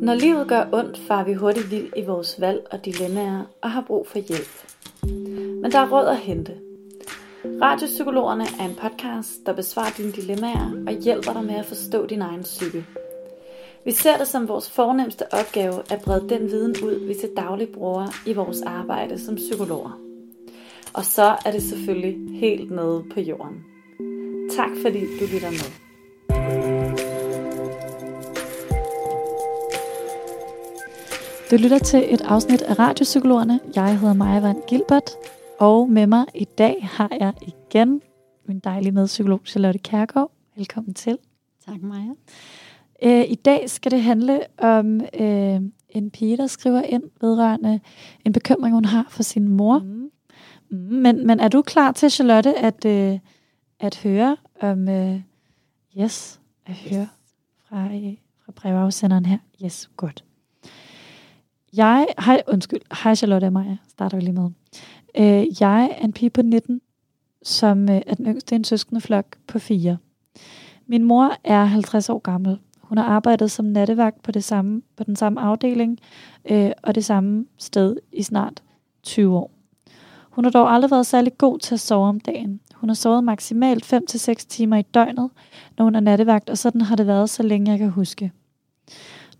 Når livet gør ondt, far vi hurtigt vild i vores valg og dilemmaer og har brug for hjælp. Men der er råd at hente. Radiopsykologerne er en podcast, der besvarer dine dilemmaer og hjælper dig med at forstå din egen psyke. Vi ser det som vores fornemmeste opgave at brede den viden ud, vi til daglig bruger i vores arbejde som psykologer. Og så er det selvfølgelig helt nede på jorden. Tak fordi du lytter med. Du lytter til et afsnit af Radiopsykologerne. Jeg hedder Maja Van Gilbert, og med mig i dag har jeg igen min dejlige medpsykolog Charlotte Kærgaard. Velkommen til. Tak, Maja. Øh, I dag skal det handle om øh, en pige, der skriver ind vedrørende en bekymring, hun har for sin mor. Mm. Mm, men, men er du klar til, Charlotte, at, øh, at høre om... Øh, yes, at yes. høre fra, øh, fra brevafsenderen her? Yes, godt. Jeg, hej, undskyld, hej Charlotte og Maja, starter vi lige med. Øh, jeg er en pige på 19, som øh, er den yngste i en søskende flok på fire. Min mor er 50 år gammel. Hun har arbejdet som nattevagt på, det samme, på den samme afdeling øh, og det samme sted i snart 20 år. Hun har dog aldrig været særlig god til at sove om dagen. Hun har sovet maksimalt 5-6 timer i døgnet, når hun er nattevagt, og sådan har det været, så længe jeg kan huske.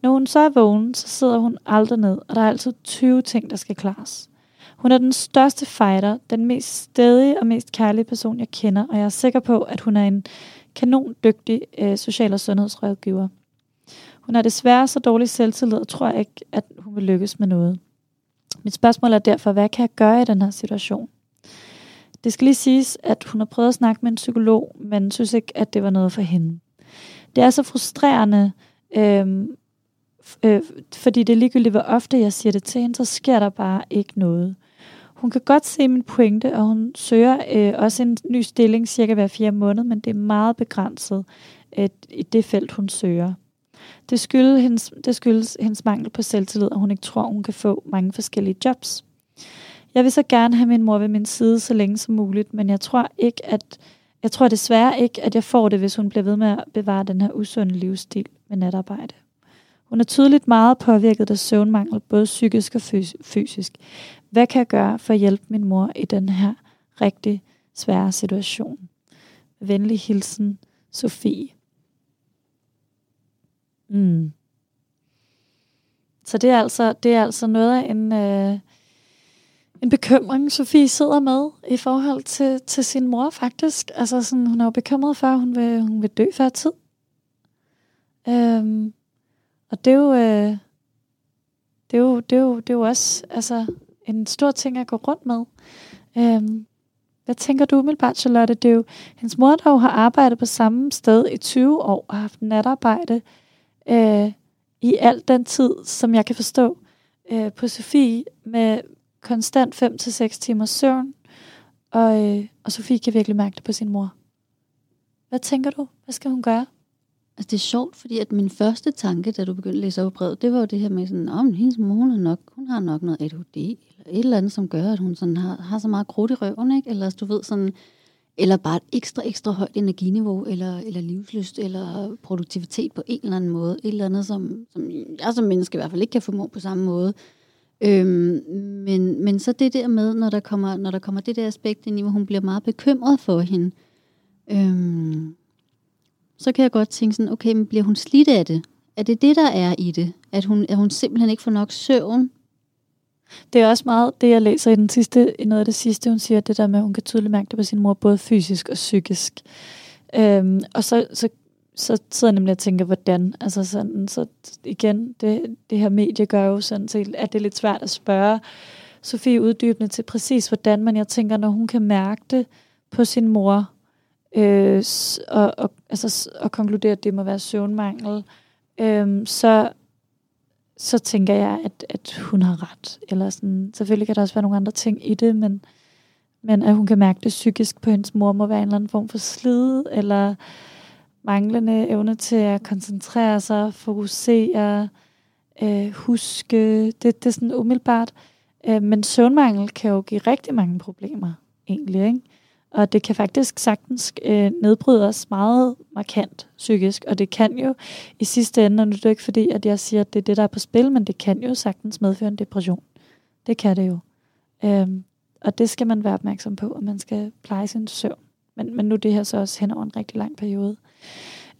Når hun så er vågen, så sidder hun aldrig ned, og der er altid 20 ting, der skal klares. Hun er den største fighter, den mest stedige og mest kærlige person, jeg kender, og jeg er sikker på, at hun er en kanon dygtig øh, social- og sundhedsrådgiver. Hun har desværre så dårlig selvtillid, og tror ikke, at hun vil lykkes med noget. Mit spørgsmål er derfor, hvad kan jeg gøre i den her situation? Det skal lige siges, at hun har prøvet at snakke med en psykolog, men synes ikke, at det var noget for hende. Det er så frustrerende, øh, øh, fordi det er ligegyldigt, hvor ofte jeg siger det til hende, så sker der bare ikke noget. Hun kan godt se min pointe, og hun søger øh, også en ny stilling cirka hver fjerde måned, men det er meget begrænset øh, i det felt, hun søger. Det skyldes, hendes, det skyldes hendes mangel på selvtillid, og hun ikke tror, hun kan få mange forskellige jobs. Jeg vil så gerne have min mor ved min side så længe som muligt, men jeg tror ikke, at jeg tror desværre ikke, at jeg får det, hvis hun bliver ved med at bevare den her usunde livsstil med natarbejde. Hun er tydeligt meget påvirket af søvnmangel, både psykisk og fysisk. Hvad kan jeg gøre for at hjælpe min mor i den her rigtig svære situation? Venlig hilsen, Sofie. Mm. Så det er altså, det er altså noget af en, øh, en bekymring, Sofie sidder med i forhold til, til sin mor faktisk. Altså sådan, hun er jo bekymret for, at hun vil, hun vil dø før tid. Øhm, og det er jo, øh, det er jo, det er jo, det er jo også altså, en stor ting at gå rundt med. Øhm, hvad tænker du umiddelbart, Charlotte? Det er jo hendes mor, der jo har arbejdet på samme sted i 20 år og haft natarbejde øh, i al den tid, som jeg kan forstå øh, på Sofie, med konstant 5-6 timers søvn. Og, øh, og Sofie kan virkelig mærke det på sin mor. Hvad tænker du? Hvad skal hun gøre? Altså det er sjovt, fordi at min første tanke, da du begyndte at læse op brevet, det var jo det her med sådan, om oh, hendes mor, hun, nok, hun har nok noget ADHD, eller et eller andet, som gør, at hun sådan har, har så meget krudt i røven, ikke? Eller altså, du ved sådan, eller bare et ekstra, ekstra højt energiniveau, eller, eller livslyst, eller produktivitet på en eller anden måde. Et eller andet, som, som jeg som menneske i hvert fald ikke kan formå på samme måde. Øhm, men, men så det der med, når der kommer, når der kommer det der aspekt ind i, hvor hun bliver meget bekymret for hende, øhm, så kan jeg godt tænke sådan, okay, men bliver hun slidt af det? Er det det, der er i det? At hun, at hun simpelthen ikke får nok søvn? Det er også meget det, jeg læser i, den sidste, i noget af det sidste, hun siger, det der med, at hun kan tydeligt mærke det på sin mor, både fysisk og psykisk. Øhm, og så, så, så sidder jeg nemlig og tænker, hvordan? Altså sådan, så igen, det, det her medie gør jo sådan set, at det er lidt svært at spørge Sofie uddybende til præcis hvordan, men jeg tænker, når hun kan mærke det på sin mor, øh, og, og, altså, og konkludere, at det må være søvnmangel, øh, så, så tænker jeg, at, at hun har ret. Eller sådan, selvfølgelig kan der også være nogle andre ting i det, men, men at hun kan mærke det psykisk på hendes mor, må være en eller anden form for slid, eller manglende evne til at koncentrere sig, fokusere, øh, huske. Det, det er sådan umiddelbart. Øh, men søvnmangel kan jo give rigtig mange problemer, egentlig. Ikke? Og det kan faktisk sagtens øh, nedbryde os meget markant psykisk. Og det kan jo i sidste ende, og nu er det ikke fordi, at jeg siger, at det er det, der er på spil, men det kan jo sagtens medføre en depression. Det kan det jo. Øhm, og det skal man være opmærksom på, og man skal pleje sin søvn. Men, men nu er det her så også hen over en rigtig lang periode.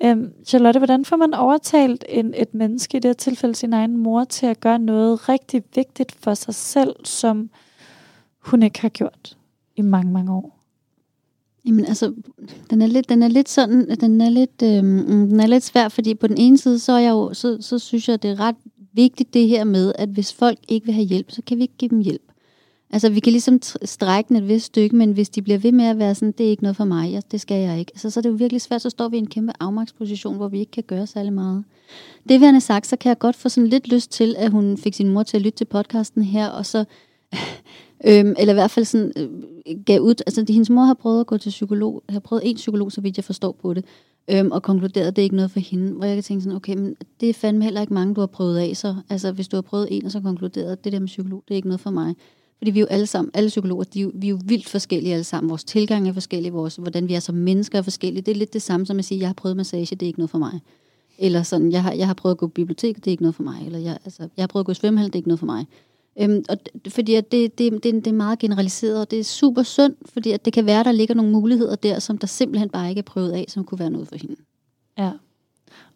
Øhm, Charlotte, hvordan får man overtalt en, et menneske, i det her tilfælde sin egen mor, til at gøre noget rigtig vigtigt for sig selv, som hun ikke har gjort i mange, mange år? Jamen altså, den er lidt, den er lidt sådan, den er lidt, øhm, mm, den er lidt svær, fordi på den ene side, så, er jeg jo, så, så synes jeg, det er ret vigtigt det her med, at hvis folk ikke vil have hjælp, så kan vi ikke give dem hjælp. Altså, vi kan ligesom strække den et vist stykke, men hvis de bliver ved med at være sådan, det er ikke noget for mig, ja, det skal jeg ikke. Altså, så er det jo virkelig svært, så står vi i en kæmpe afmagtsposition, hvor vi ikke kan gøre særlig meget. Det vil sagt, så kan jeg godt få sådan lidt lyst til, at hun fik sin mor til at lytte til podcasten her, og så Øhm, eller i hvert fald sådan, øh, gav ud, altså de, hendes mor har prøvet at gå til psykolog, har prøvet en psykolog, så vidt jeg forstår på det, øhm, og konkluderet, at det er ikke noget for hende. Hvor jeg kan tænke sådan, okay, men det er fandme heller ikke mange, du har prøvet af, så altså hvis du har prøvet en, og så konkluderet, at det der med psykolog, det er ikke noget for mig. Fordi vi er jo alle sammen, alle psykologer, de er jo, vi er jo vildt forskellige alle sammen. Vores tilgang er forskellig, vores, hvordan vi er som mennesker er forskellige. Det er lidt det samme som at sige, jeg har prøvet massage, det er ikke noget for mig. Eller sådan, jeg har, jeg har prøvet at gå på bibliotek, det er ikke noget for mig. Eller jeg, altså, jeg har prøvet at gå i svømmehal, det er ikke noget for mig. Øhm, og fordi at det, det, det, det er meget generaliseret, og det er super synd, fordi at det kan være, der ligger nogle muligheder der, som der simpelthen bare ikke er prøvet af, som kunne være noget for hende. Ja,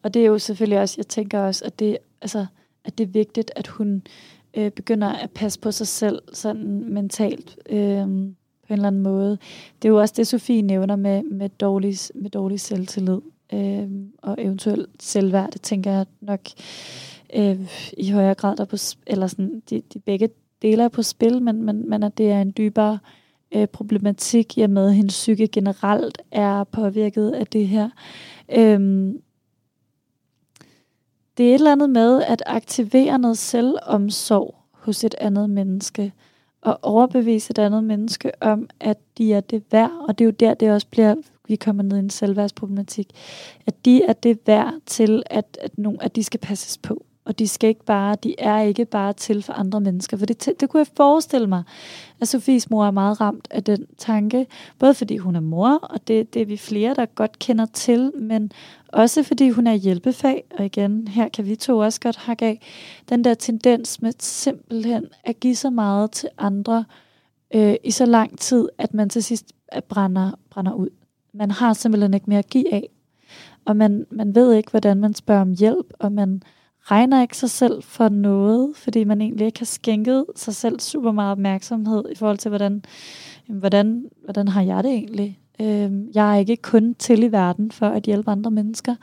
og det er jo selvfølgelig også, jeg tænker også, at det, altså, at det er vigtigt, at hun øh, begynder at passe på sig selv sådan mentalt øh, på en eller anden måde. Det er jo også det, Sofie nævner med, med, dårlig, med dårlig selvtillid øh, og eventuelt selvværd. Det tænker jeg nok øh, i højere grad der på, eller sådan, de, de begge dele er på spil, men, men, men at det er en dybere øh, problematik, i og med at hendes psyke generelt er påvirket af det her. Øh, det er et eller andet med at aktivere noget selvomsorg hos et andet menneske, og overbevise et andet menneske om, at de er det værd, og det er jo der, det også bliver, vi kommer ned i en selvværdsproblematik, at de er det værd til, at, at, nogen, at de skal passes på og de skal ikke bare, de er ikke bare til for andre mennesker. For det, det kunne jeg forestille mig, at Sofies mor er meget ramt af den tanke, både fordi hun er mor, og det, det er vi flere, der godt kender til, men også fordi hun er hjælpefag, og igen, her kan vi to også godt hakke af, den der tendens med simpelthen at give så meget til andre øh, i så lang tid, at man til sidst brænder, brænder ud. Man har simpelthen ikke mere at give af, og man, man ved ikke, hvordan man spørger om hjælp, og man regner ikke sig selv for noget, fordi man egentlig ikke har skænket sig selv super meget opmærksomhed i forhold til, hvordan, hvordan, hvordan har jeg det egentlig? Øhm, jeg er ikke kun til i verden for at hjælpe andre mennesker.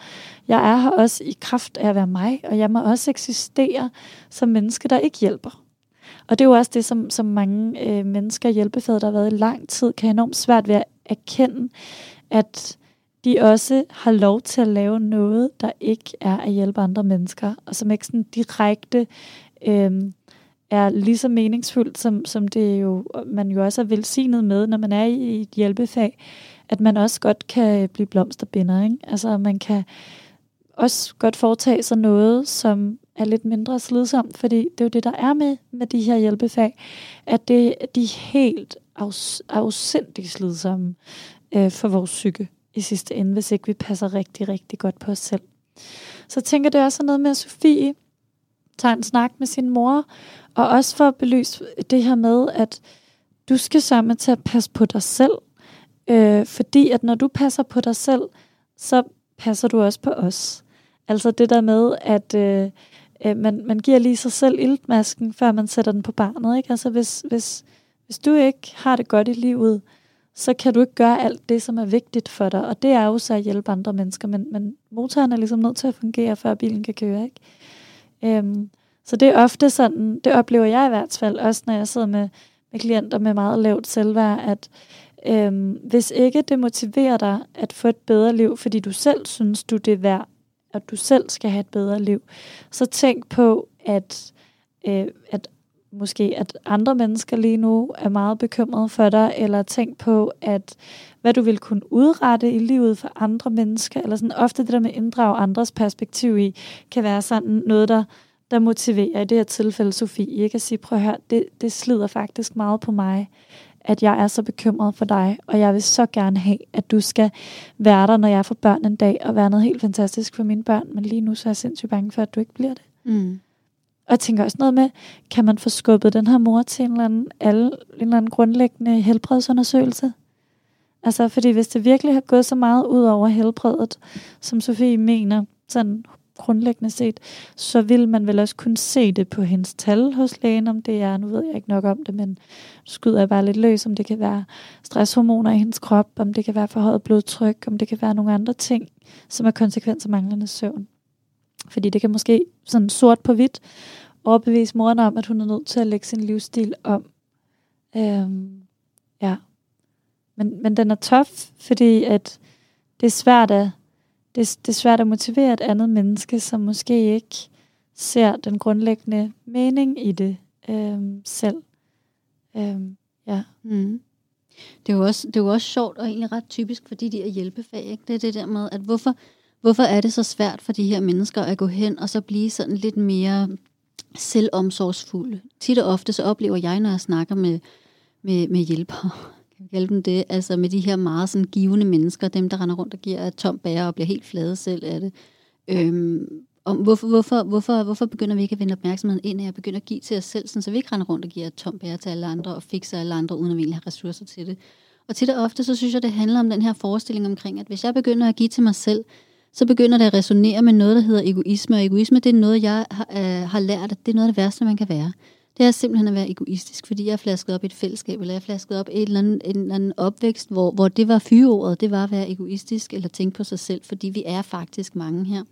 Jeg er her også i kraft af at være mig, og jeg må også eksistere som menneske, der ikke hjælper. Og det er jo også det, som, som mange øh, mennesker, hjælpefædre, der har været i lang tid, kan have enormt svært ved at erkende, at de også har lov til at lave noget, der ikke er at hjælpe andre mennesker, og som ikke sådan direkte øh, er lige så meningsfuldt, som, som det jo, man jo også er velsignet med, når man er i et hjælpefag, at man også godt kan blive blomsterbinder. Ikke? Altså man kan også godt foretage sig noget, som er lidt mindre slidsomt, fordi det er jo det, der er med, med de her hjælpefag, at det, de er helt afs, afsindig slidsomme øh, for vores psyke i sidste ende, hvis ikke vi passer rigtig, rigtig godt på os selv. Så tænker det også noget med, at Sofie tager en snak med sin mor, og også for at belyse det her med, at du skal sammen til at passe på dig selv, øh, fordi at når du passer på dig selv, så passer du også på os. Altså det der med, at øh, øh, man, man giver lige sig selv iltmasken, før man sætter den på barnet. Ikke? Altså hvis, hvis, hvis du ikke har det godt i livet, så kan du ikke gøre alt det, som er vigtigt for dig. Og det er jo så at hjælpe andre mennesker, men, men motoren er ligesom nødt til at fungere, før bilen kan køre. Ikke? Øhm, så det er ofte sådan, det oplever jeg i hvert fald, også når jeg sidder med, med klienter med meget lavt selvværd, at øhm, hvis ikke det motiverer dig at få et bedre liv, fordi du selv synes, du det er værd, at du selv skal have et bedre liv, så tænk på, at, øh, at måske, at andre mennesker lige nu er meget bekymrede for dig, eller tænk på, at hvad du vil kunne udrette i livet for andre mennesker, eller sådan ofte det der med at inddrage andres perspektiv i, kan være sådan noget, der, der motiverer, i det her tilfælde Sofie, ikke at sige, prøv at høre, det, det slider faktisk meget på mig, at jeg er så bekymret for dig, og jeg vil så gerne have, at du skal være der, når jeg får børn en dag, og være noget helt fantastisk for mine børn, men lige nu så er jeg sindssygt bange for, at du ikke bliver det. Mm. Og jeg tænker også noget med, kan man få skubbet den her mor til en eller anden, alle, en eller anden grundlæggende helbredsundersøgelse? Altså, fordi hvis det virkelig har gået så meget ud over helbredet, som Sofie mener, sådan grundlæggende set, så vil man vel også kunne se det på hendes tal hos lægen, om det er, nu ved jeg ikke nok om det, men skyder jeg bare lidt løs, om det kan være stresshormoner i hendes krop, om det kan være forhøjet blodtryk, om det kan være nogle andre ting, som er konsekvenser af manglende søvn. Fordi det kan måske sådan sort på hvidt overbevise moren om, at hun er nødt til at lægge sin livsstil om. Øhm, ja. Men, men den er tof, fordi at det er svært at det, det er svært at motivere et andet menneske, som måske ikke ser den grundlæggende mening i det øhm, selv. Øhm, ja. Mm. Det er, jo også, det er jo også sjovt og egentlig ret typisk for de der hjælpefag. Ikke? Det er det der med, at hvorfor, hvorfor er det så svært for de her mennesker at gå hen og så blive sådan lidt mere selvomsorgsfulde? Tit og ofte så oplever jeg, når jeg snakker med, med, med hjælpere, kan hjælpe dem det, altså med de her meget sådan givende mennesker, dem der render rundt og giver tom bære og bliver helt flade selv af det. Øhm, om hvorfor, hvorfor, hvorfor, hvorfor begynder vi ikke at vende opmærksomheden ind at begynde at give til os selv, sådan, så vi ikke render rundt og giver tom bære til alle andre og fikser alle andre, uden at vi egentlig har ressourcer til det. Og til det ofte, så synes jeg, det handler om den her forestilling omkring, at hvis jeg begynder at give til mig selv, så begynder det at resonere med noget, der hedder egoisme. Og egoisme, det er noget, jeg har, øh, har lært, at det er noget af det værste, man kan være. Det er simpelthen at være egoistisk, fordi jeg er flasket op i et fællesskab, eller jeg er flasket op i en eller anden, en eller anden opvækst, hvor, hvor det var fyreordet, det var at være egoistisk, eller tænke på sig selv, fordi vi er faktisk mange her.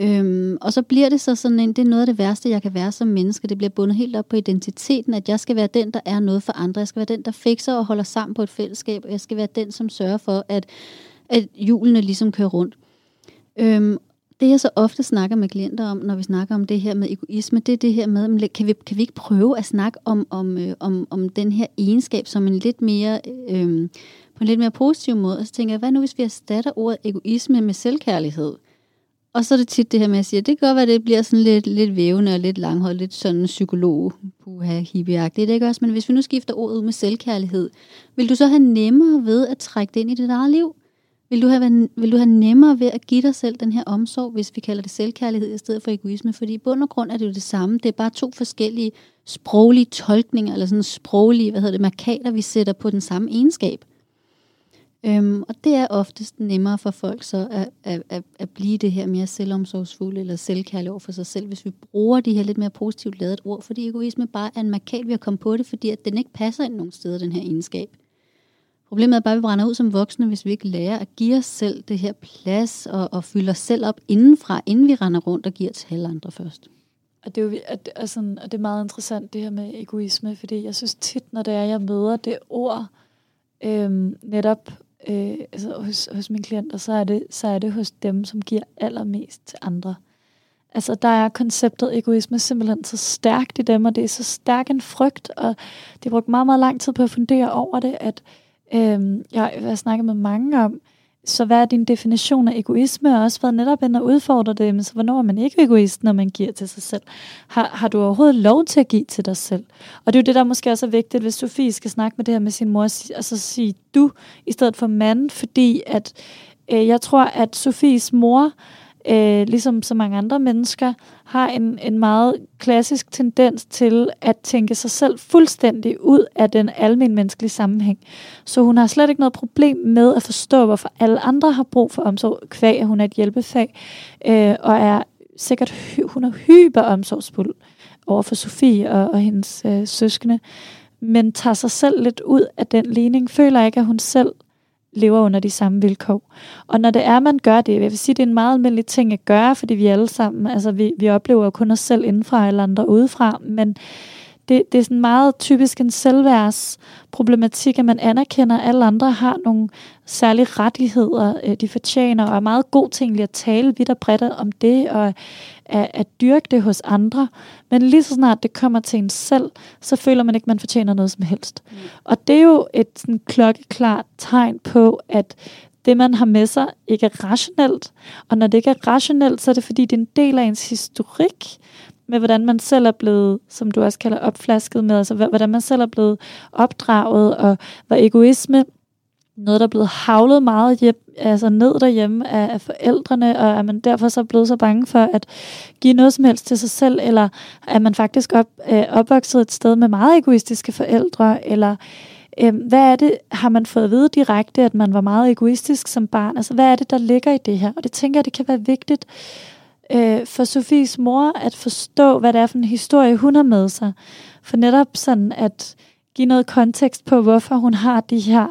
Øhm, og så bliver det så sådan en, det er noget af det værste, jeg kan være som menneske. Det bliver bundet helt op på identiteten, at jeg skal være den, der er noget for andre. Jeg skal være den, der fikser og holder sammen på et fællesskab, og jeg skal være den, som sørger for, at, at hjulene ligesom kører rundt. Øhm, det jeg så ofte snakker med klienter om, når vi snakker om det her med egoisme, det er det her med, kan vi, kan vi ikke prøve at snakke om, om, øh, om, om den her egenskab som en lidt mere, øh, på en lidt mere positiv måde. Og så tænker jeg, hvad nu hvis vi erstatter ordet egoisme med selvkærlighed? Og så er det tit det her med at sige, siger, det kan godt være, at det bliver sådan lidt, lidt vævende og lidt langhåret, lidt sådan psykolog, puha, hippieagtigt, ikke også? Men hvis vi nu skifter ordet ud med selvkærlighed, vil du så have nemmere ved at trække det ind i dit eget liv? Vil du, have, vil du have nemmere ved at give dig selv den her omsorg, hvis vi kalder det selvkærlighed i stedet for egoisme? Fordi i bund og grund er det jo det samme. Det er bare to forskellige sproglige tolkninger, eller sådan sproglige, hvad hedder det, markader, vi sætter på den samme egenskab. Øhm, og det er oftest nemmere for folk så at, at, at, at blive det her mere selvomsorgsfulde eller selvkærlige over for sig selv, hvis vi bruger de her lidt mere positivt lavet ord, fordi egoisme bare er en markat, vi har kommet på det, fordi at den ikke passer ind nogen steder, den her egenskab. Problemet er bare, at vi brænder ud som voksne, hvis vi ikke lærer at give os selv det her plads og, og fylde os selv op indenfra, inden vi render rundt og giver til alle andre først. Og det, er jo, at, og, og det er meget interessant, det her med egoisme, fordi jeg synes tit, når det er, jeg møder det ord, øh, netop øh, altså hos, hos mine klienter, så er, det, så er det hos dem, som giver allermest til andre. Altså, der er konceptet egoisme simpelthen så stærkt i dem, og det er så stærk en frygt, og de har brugt meget, meget lang tid på at fundere over det, at Øhm, jeg har snakket med mange om, så hvad er din definition af egoisme? Og også været netop ind og udfordre det, men så hvornår er man ikke egoist, når man giver til sig selv? Har, har du overhovedet lov til at give til dig selv? Og det er jo det, der måske også er vigtigt, hvis Sofie skal snakke med det her med sin mor, og så altså sige du, i stedet for mand, fordi at øh, jeg tror, at Sofies mor øh, ligesom så mange andre mennesker, har en, en meget klassisk tendens til at tænke sig selv fuldstændig ud af den almindelige menneskelige sammenhæng. Så hun har slet ikke noget problem med at forstå, hvorfor alle andre har brug for omsorg, kvæg at hun er et hjælpefag, øh, og er sikkert, hun er hyper omsorgsfuld over for Sofie og, og hendes øh, søskende, men tager sig selv lidt ud af den ligning, føler ikke, at hun selv lever under de samme vilkår. Og når det er, man gør det, jeg vil sige, det er en meget almindelig ting at gøre, fordi vi alle sammen, altså vi, vi oplever jo kun os selv indenfra eller andre udefra, men det, det er sådan meget typisk en selvværdsproblematik, at man anerkender, at alle andre har nogle særlige rettigheder, øh, de fortjener, og er meget god til at tale vidt og bredt om det, og at, at dyrke det hos andre. Men lige så snart det kommer til en selv, så føler man ikke, at man fortjener noget som helst. Mm. Og det er jo et sådan klokkeklart tegn på, at det, man har med sig, ikke er rationelt. Og når det ikke er rationelt, så er det fordi, det er en del af ens historik, med, hvordan man selv er blevet, som du også kalder opflasket med, altså hvordan man selv er blevet opdraget, og var egoisme noget, der er blevet havlet meget hjem, altså ned derhjemme af, af forældrene, og er man derfor så blevet så bange for at give noget som helst til sig selv, eller er man faktisk op, øh, opvokset et sted med meget egoistiske forældre, eller øh, hvad er det, har man fået at vide direkte, at man var meget egoistisk som barn? Altså hvad er det, der ligger i det her? Og det tænker jeg, det kan være vigtigt øh, for Sofies mor at forstå, hvad det er for en historie, hun har med sig. For netop sådan at give noget kontekst på, hvorfor hun har de her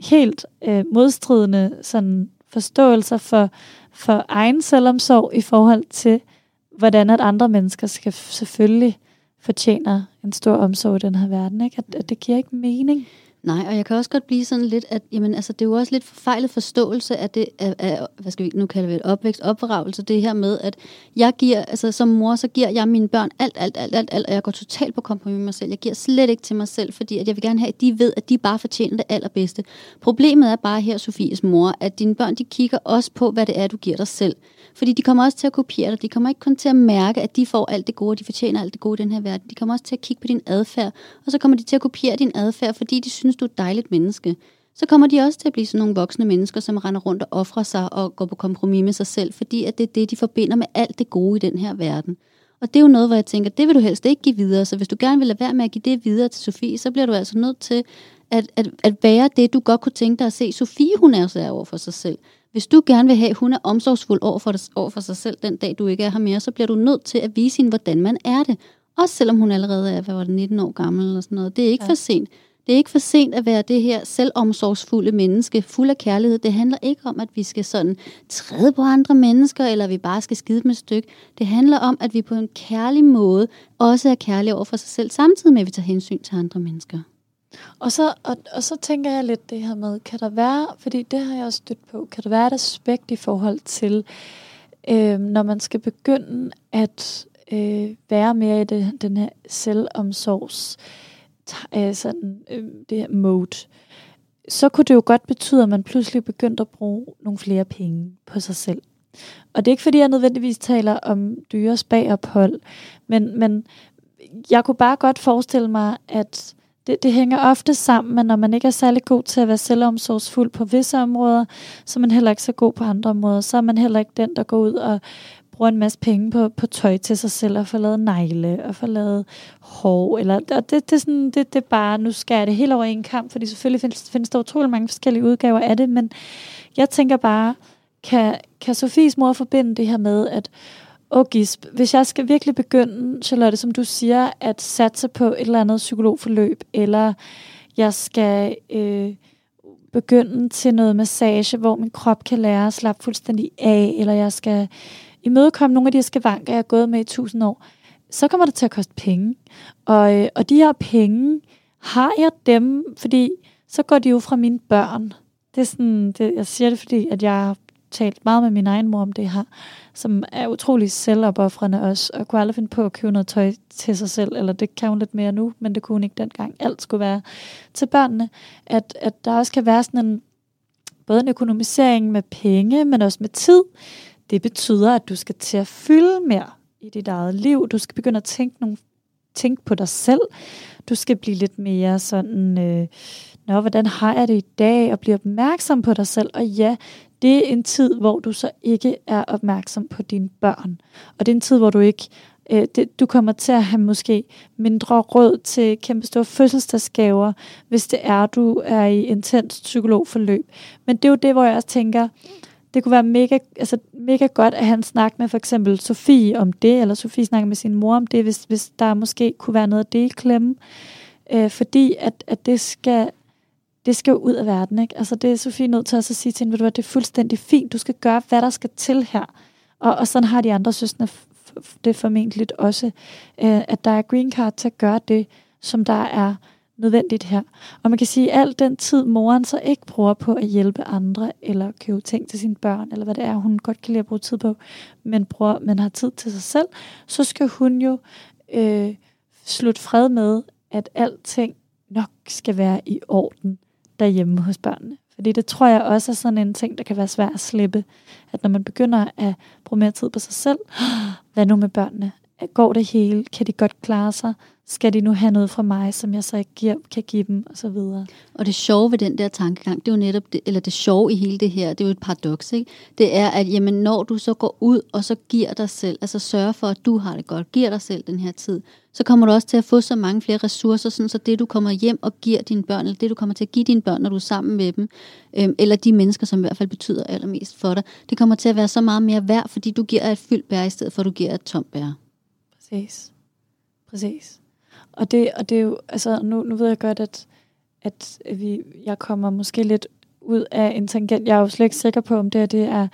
helt øh, modstridende sådan, forståelser for, for egen selvomsorg i forhold til, hvordan at andre mennesker skal selvfølgelig fortjener en stor omsorg i den her verden. Ikke? At, at det giver ikke mening. Nej, og jeg kan også godt blive sådan lidt, at jamen, altså, det er jo også lidt forfejlet forståelse af det, af, af, hvad skal vi nu kalde det, opvækst, opdragelse, det her med, at jeg giver, altså som mor, så giver jeg mine børn alt, alt, alt, alt, alt, og jeg går totalt på kompromis med mig selv. Jeg giver slet ikke til mig selv, fordi at jeg vil gerne have, at de ved, at de bare fortjener det allerbedste. Problemet er bare her, Sofies mor, at dine børn, de kigger også på, hvad det er, du giver dig selv. Fordi de kommer også til at kopiere dig. De kommer ikke kun til at mærke, at de får alt det gode, de fortjener alt det gode i den her verden. De kommer også til at kigge på din adfærd, og så kommer de til at kopiere din adfærd, fordi de synes, du er et dejligt menneske. Så kommer de også til at blive sådan nogle voksne mennesker, som render rundt og offrer sig og går på kompromis med sig selv, fordi at det er det, de forbinder med alt det gode i den her verden. Og det er jo noget, hvor jeg tænker, det vil du helst ikke give videre. Så hvis du gerne vil lade være med at give det videre til Sofie, så bliver du altså nødt til at, at, at være det, du godt kunne tænke dig at se. Sofie, hun er så over for sig selv. Hvis du gerne vil have, at hun er omsorgsfuld over for, over for sig selv den dag, du ikke er her mere, så bliver du nødt til at vise hende, hvordan man er det. Også selvom hun allerede er, hvad var det, 19 år gammel eller sådan noget. Det er ikke ja. for sent. Det er ikke for sent at være det her selvomsorgsfulde menneske, fuld af kærlighed. Det handler ikke om, at vi skal sådan træde på andre mennesker, eller vi bare skal skide dem et stykke. Det handler om, at vi på en kærlig måde også er kærlige over for sig selv, samtidig med, at vi tager hensyn til andre mennesker. Og så, og, og så tænker jeg lidt det her med, kan der være, fordi det har jeg også stødt på, kan der være et aspekt i forhold til, øh, når man skal begynde at øh, være mere i det, den her selvomsorgs, øh, Øh, sådan, øh, det her mode, så kunne det jo godt betyde, at man pludselig begyndte at bruge nogle flere penge på sig selv. Og det er ikke fordi, jeg nødvendigvis taler om dyre spagophold, men, men jeg kunne bare godt forestille mig, at det, det hænger ofte sammen, men når man ikke er særlig god til at være selvomsorgsfuld på visse områder, så er man heller ikke så god på andre områder. Så er man heller ikke den, der går ud og bruger en masse penge på, på tøj til sig selv, og får lavet negle, og får lavet hår, eller, og det, det, er sådan, det, det er bare, nu skal det helt over en kamp, fordi selvfølgelig findes, findes der utrolig mange forskellige udgaver af det, men jeg tænker bare, kan, kan Sofies mor forbinde det her med, at og Gisp, hvis jeg skal virkelig begynde, Charlotte, som du siger, at satse på et eller andet psykologforløb, eller jeg skal øh, begynde til noget massage, hvor min krop kan lære at slappe fuldstændig af, eller jeg skal imødekomme nogle af de skavanker, jeg har gået med i tusind år, så kommer det til at koste penge. Og, øh, og de her penge, har jeg dem, fordi så går de jo fra mine børn. Det er sådan, det, jeg siger det, fordi at jeg har talt meget med min egen mor om det her som er utrolig selvopoffrende også, og kunne aldrig finde på at købe noget tøj til sig selv, eller det kan hun lidt mere nu, men det kunne hun ikke dengang. Alt skulle være til børnene. At, at der også kan være sådan en, både en økonomisering med penge, men også med tid. Det betyder, at du skal til at fylde mere i dit eget liv. Du skal begynde at tænke, nogle, tænke på dig selv. Du skal blive lidt mere sådan, øh, Nå, hvordan har jeg det i dag? Og blive opmærksom på dig selv. Og ja, det er en tid, hvor du så ikke er opmærksom på dine børn. Og det er en tid, hvor du ikke øh, det, du kommer til at have måske mindre råd til kæmpe store fødselsdagsgaver, hvis det er, du er i intens psykologforløb. Men det er jo det, hvor jeg også tænker, det kunne være mega, altså mega godt, at han snakker med for eksempel Sofie om det, eller Sofie snakker med sin mor om det, hvis, hvis der måske kunne være noget at dele klemme. Øh, fordi at, at det skal det skal jo ud af verden, ikke? Altså det er Sofie nødt til at sige til hende, at det er fuldstændig fint, du skal gøre, hvad der skal til her. Og, og sådan har de andre søstre det formentlig også, øh, at der er green card til at gøre det, som der er nødvendigt her. Og man kan sige, at al den tid, moren så ikke bruger på at hjælpe andre, eller købe ting til sine børn, eller hvad det er, hun godt kan lide at bruge tid på, men, bruger, men har tid til sig selv, så skal hun jo øh, slutte fred med, at alting nok skal være i orden derhjemme hos børnene. Fordi det tror jeg også er sådan en ting, der kan være svært at slippe. At når man begynder at bruge mere tid på sig selv, hvad nu med børnene? går det hele? Kan de godt klare sig? Skal de nu have noget fra mig, som jeg så ikke giver, kan give dem, og så videre. Og det sjove ved den der tankegang, det er jo netop, det, eller det sjove i hele det her, det er jo et paradoks, ikke? Det er, at jamen, når du så går ud, og så giver dig selv, altså sørger for, at du har det godt, giver dig selv den her tid, så kommer du også til at få så mange flere ressourcer, sådan så det du kommer hjem og giver dine børn, eller det du kommer til at give dine børn, når du er sammen med dem, øhm, eller de mennesker, som i hvert fald betyder allermest for dig, det kommer til at være så meget mere værd, fordi du giver et fyldt bær, i stedet for at du giver et tomt bær. Præcis. Præcis. Og det, og det er jo, altså nu, nu ved jeg godt, at, at vi, jeg kommer måske lidt ud af en tangent. Jeg er jo slet ikke sikker på, om det, her, det er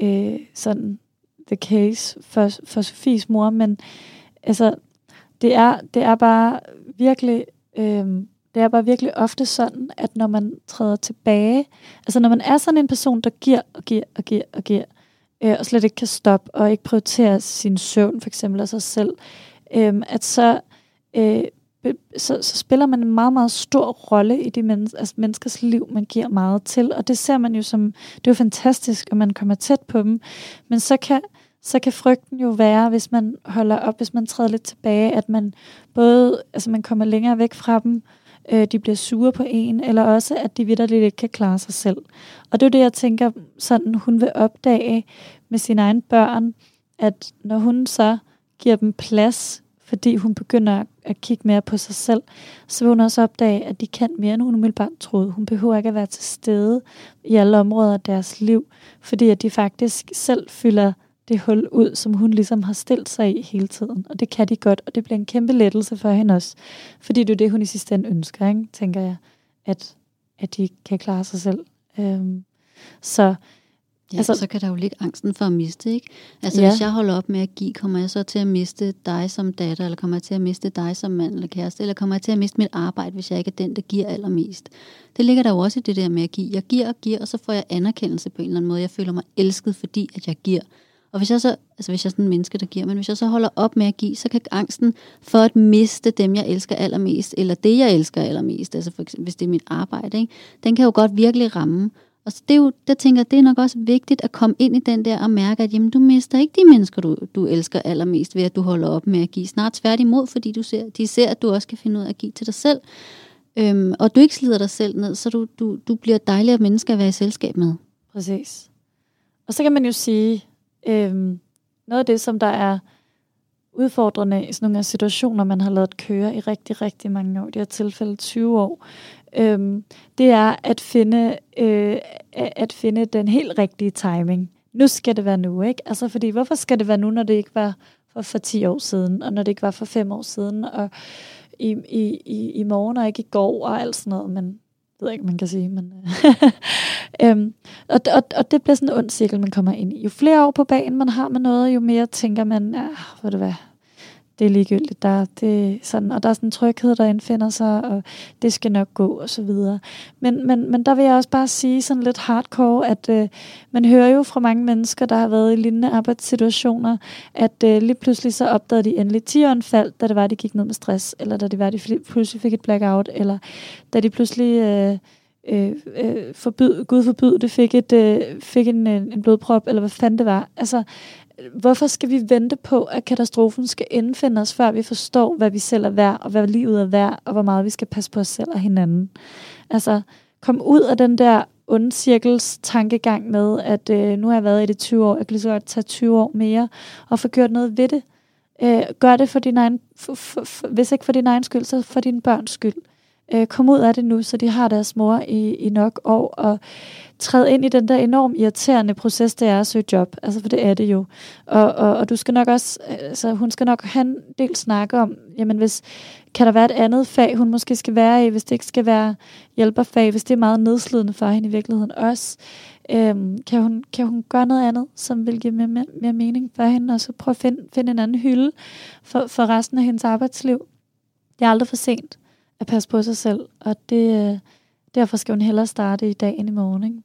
øh, sådan the case for, for Sofies mor, men altså, det er, det er bare virkelig, øh, det er bare virkelig ofte sådan, at når man træder tilbage, altså når man er sådan en person, der giver og giver og giver og giver, øh, og slet ikke kan stoppe, og ikke prioriterer sin søvn for eksempel af sig selv, øh, at så, øh, Øh, så, så spiller man en meget, meget stor rolle i de mennesker, altså menneskers liv, man giver meget til, og det ser man jo som, det er jo fantastisk, at man kommer tæt på dem, men så kan, så kan frygten jo være, hvis man holder op, hvis man træder lidt tilbage, at man både, altså man kommer længere væk fra dem, øh, de bliver sure på en, eller også, at de vidderligt ikke kan klare sig selv. Og det er jo det, jeg tænker, sådan hun vil opdage med sine egne børn, at når hun så giver dem plads, fordi hun begynder at kigge mere på sig selv, så vil hun også opdage, at de kan mere, end hun umiddelbart troede. Hun behøver ikke at være til stede i alle områder af deres liv, fordi at de faktisk selv fylder det hul ud, som hun ligesom har stillet sig i hele tiden. Og det kan de godt, og det bliver en kæmpe lettelse for hende også. Fordi det er det, hun i sidste ende ønsker, ikke? tænker jeg, at, at de kan klare sig selv. Øhm, så Ja, altså, så kan der jo ligge angsten for at miste, ikke? Altså, ja. hvis jeg holder op med at give, kommer jeg så til at miste dig som datter, eller kommer jeg til at miste dig som mand eller kæreste, eller kommer jeg til at miste mit arbejde, hvis jeg ikke er den, der giver allermest? Det ligger der jo også i det der med at give. Jeg giver og giver, og så får jeg anerkendelse på en eller anden måde. Jeg føler mig elsket, fordi at jeg giver. Og hvis jeg så, altså hvis jeg er sådan en menneske, der giver, men hvis jeg så holder op med at give, så kan angsten for at miste dem, jeg elsker allermest, eller det, jeg elsker allermest, altså for eksempel, hvis det er mit arbejde, ikke? den kan jo godt virkelig ramme. Og så det er jo, der tænker jeg, det er nok også vigtigt at komme ind i den der og mærke, at jamen, du mister ikke de mennesker, du, du elsker allermest ved, at du holder op med at give. Snart tværtimod, fordi du ser, de ser, at du også kan finde ud af at give til dig selv. Øhm, og du ikke slider dig selv ned, så du, du, du bliver dejligere menneske at være i selskab med. Præcis. Og så kan man jo sige, øhm, noget af det, som der er udfordrende i sådan nogle situationer, man har lavet køre i rigtig, rigtig mange år, det er tilfælde 20 år, øhm, det er at finde, øh, at finde den helt rigtige timing. Nu skal det være nu, ikke? Altså, fordi hvorfor skal det være nu, når det ikke var for, for 10 år siden, og når det ikke var for 5 år siden, og i, i, i, i morgen og ikke i går, og alt sådan noget, men ved ikke, man kan sige, men... Øh, øhm, og, og, og det bliver sådan en ond cirkel, man kommer ind i. Jo flere år på banen man har med noget, jo mere tænker man, ja, ved du hvad, det er ligegyldigt. Der, det sådan, og der er sådan en tryghed, der indfinder sig, og det skal nok gå, og så videre. Men, men, men der vil jeg også bare sige sådan lidt hardcore, at øh, man hører jo fra mange mennesker, der har været i lignende arbejdssituationer, at øh, lige pludselig så opdagede de endelig 10 fald, da det var, de gik ned med stress, eller da det var, de pludselig fik et blackout, eller da de pludselig... Øh, øh, øh, forbyd, Gud forbyd det, fik, et, øh, fik en, øh, en blodprop, eller hvad fanden det var. Altså, hvorfor skal vi vente på, at katastrofen skal indfinde os, før vi forstår, hvad vi selv er værd, og hvad livet er værd, og hvor meget vi skal passe på os selv og hinanden? Altså, kom ud af den der ondcirkels tankegang med, at øh, nu har jeg været i det 20 år, jeg kan lige så godt tage 20 år mere, og få gjort noget ved det. Øh, gør det for din egen, for, for, for, hvis ikke for din egen skyld, så for din børns skyld. Øh, kom ud af det nu, så de har deres mor i, i nok år, og træde ind i den der enormt irriterende proces, det er at søge job. Altså, for det er det jo. Og, og, og du skal nok også, altså, hun skal nok have en del snakke om, jamen hvis, kan der være et andet fag, hun måske skal være i, hvis det ikke skal være hjælperfag, hvis det er meget nedslidende for hende i virkeligheden også. Øhm, kan, hun, kan hun gøre noget andet, som vil give mere, mere, mere mening for hende, og så prøve at finde, finde en anden hylde for, for resten af hendes arbejdsliv. Det er aldrig for sent at passe på sig selv, og det, øh, derfor skal hun hellere starte i dag end i morgen. Ikke?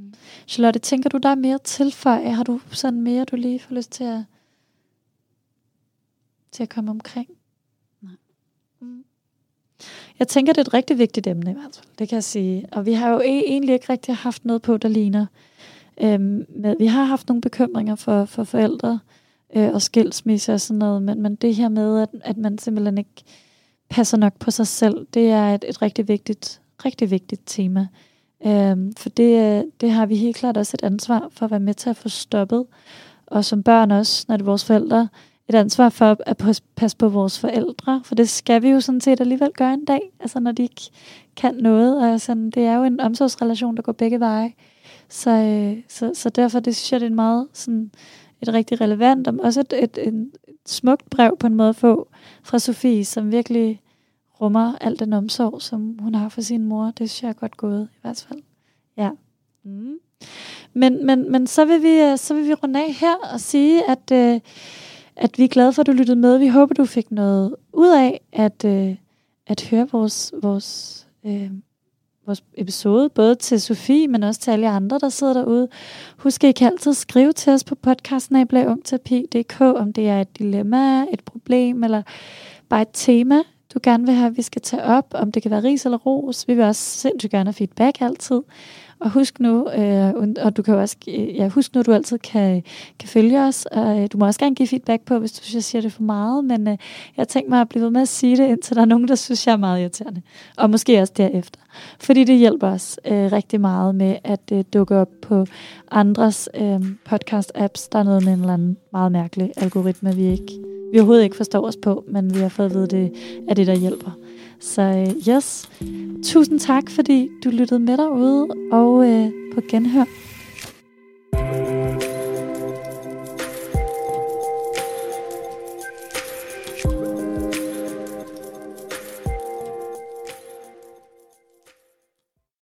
Mm. Charlotte, tænker du, der er mere tilføje? Har du sådan mere, du lige får lyst til at, til at komme omkring? Nej. Mm. Jeg tænker, det er et rigtig vigtigt emne i hvert fald, det kan jeg sige. Og vi har jo e- egentlig ikke rigtig haft noget på, der ligner. Øhm, med, vi har haft nogle bekymringer for, for forældre, øh, og skilsmisse og sådan noget, men, men det her med, at, at man simpelthen ikke passer nok på sig selv, det er et, et rigtig vigtigt, rigtig vigtigt tema. Øhm, for det, øh, det har vi helt klart også et ansvar for at være med til at få stoppet. Og som børn også, når det er vores forældre, et ansvar for at passe på vores forældre, for det skal vi jo sådan set alligevel gøre en dag, altså når de ikke kan noget, og sådan, det er jo en omsorgsrelation, der går begge veje. Så, øh, så, så derfor det synes jeg, det er en meget sådan, et rigtig relevant, og også et, et, et, et smukt brev på en måde at få fra Sofie, som virkelig rummer al den omsorg, som hun har for sin mor. Det synes jeg er godt gået, i hvert fald. Ja. Mm. Men, men, men så, vil vi, øh, så vil vi runde af her og sige, at, øh, at vi er glade for, at du lyttede med. Vi håber, du fik noget ud af at, øh, at høre vores, vores, øh, vores episode, både til Sofie, men også til alle andre, der sidder derude. Husk i kan altid skrive til os på podcasten om det er et dilemma, et problem, eller bare et tema, du gerne vil have, at vi skal tage op, om det kan være ris eller ros. Vi vil også sindssygt gerne have feedback altid. Og husk nu, øh, og du kan også, øh, ja, husk nu, at du altid kan, kan følge os. Og, øh, du må også gerne give feedback på, hvis du synes, jeg siger det for meget. Men øh, jeg tænker mig at blive ved med at sige det, indtil der er nogen, der synes, jeg er meget irriterende. Og måske også derefter. Fordi det hjælper os øh, rigtig meget med at øh, dukke op på andres øh, podcast-apps. Der er noget med en eller anden meget mærkelig algoritme, vi ikke vi overhovedet ikke forstår os på, men vi har fået at vide, det er det, der hjælper. Så øh, yes, tusind tak, fordi du lyttede med derude, og øh, på genhør.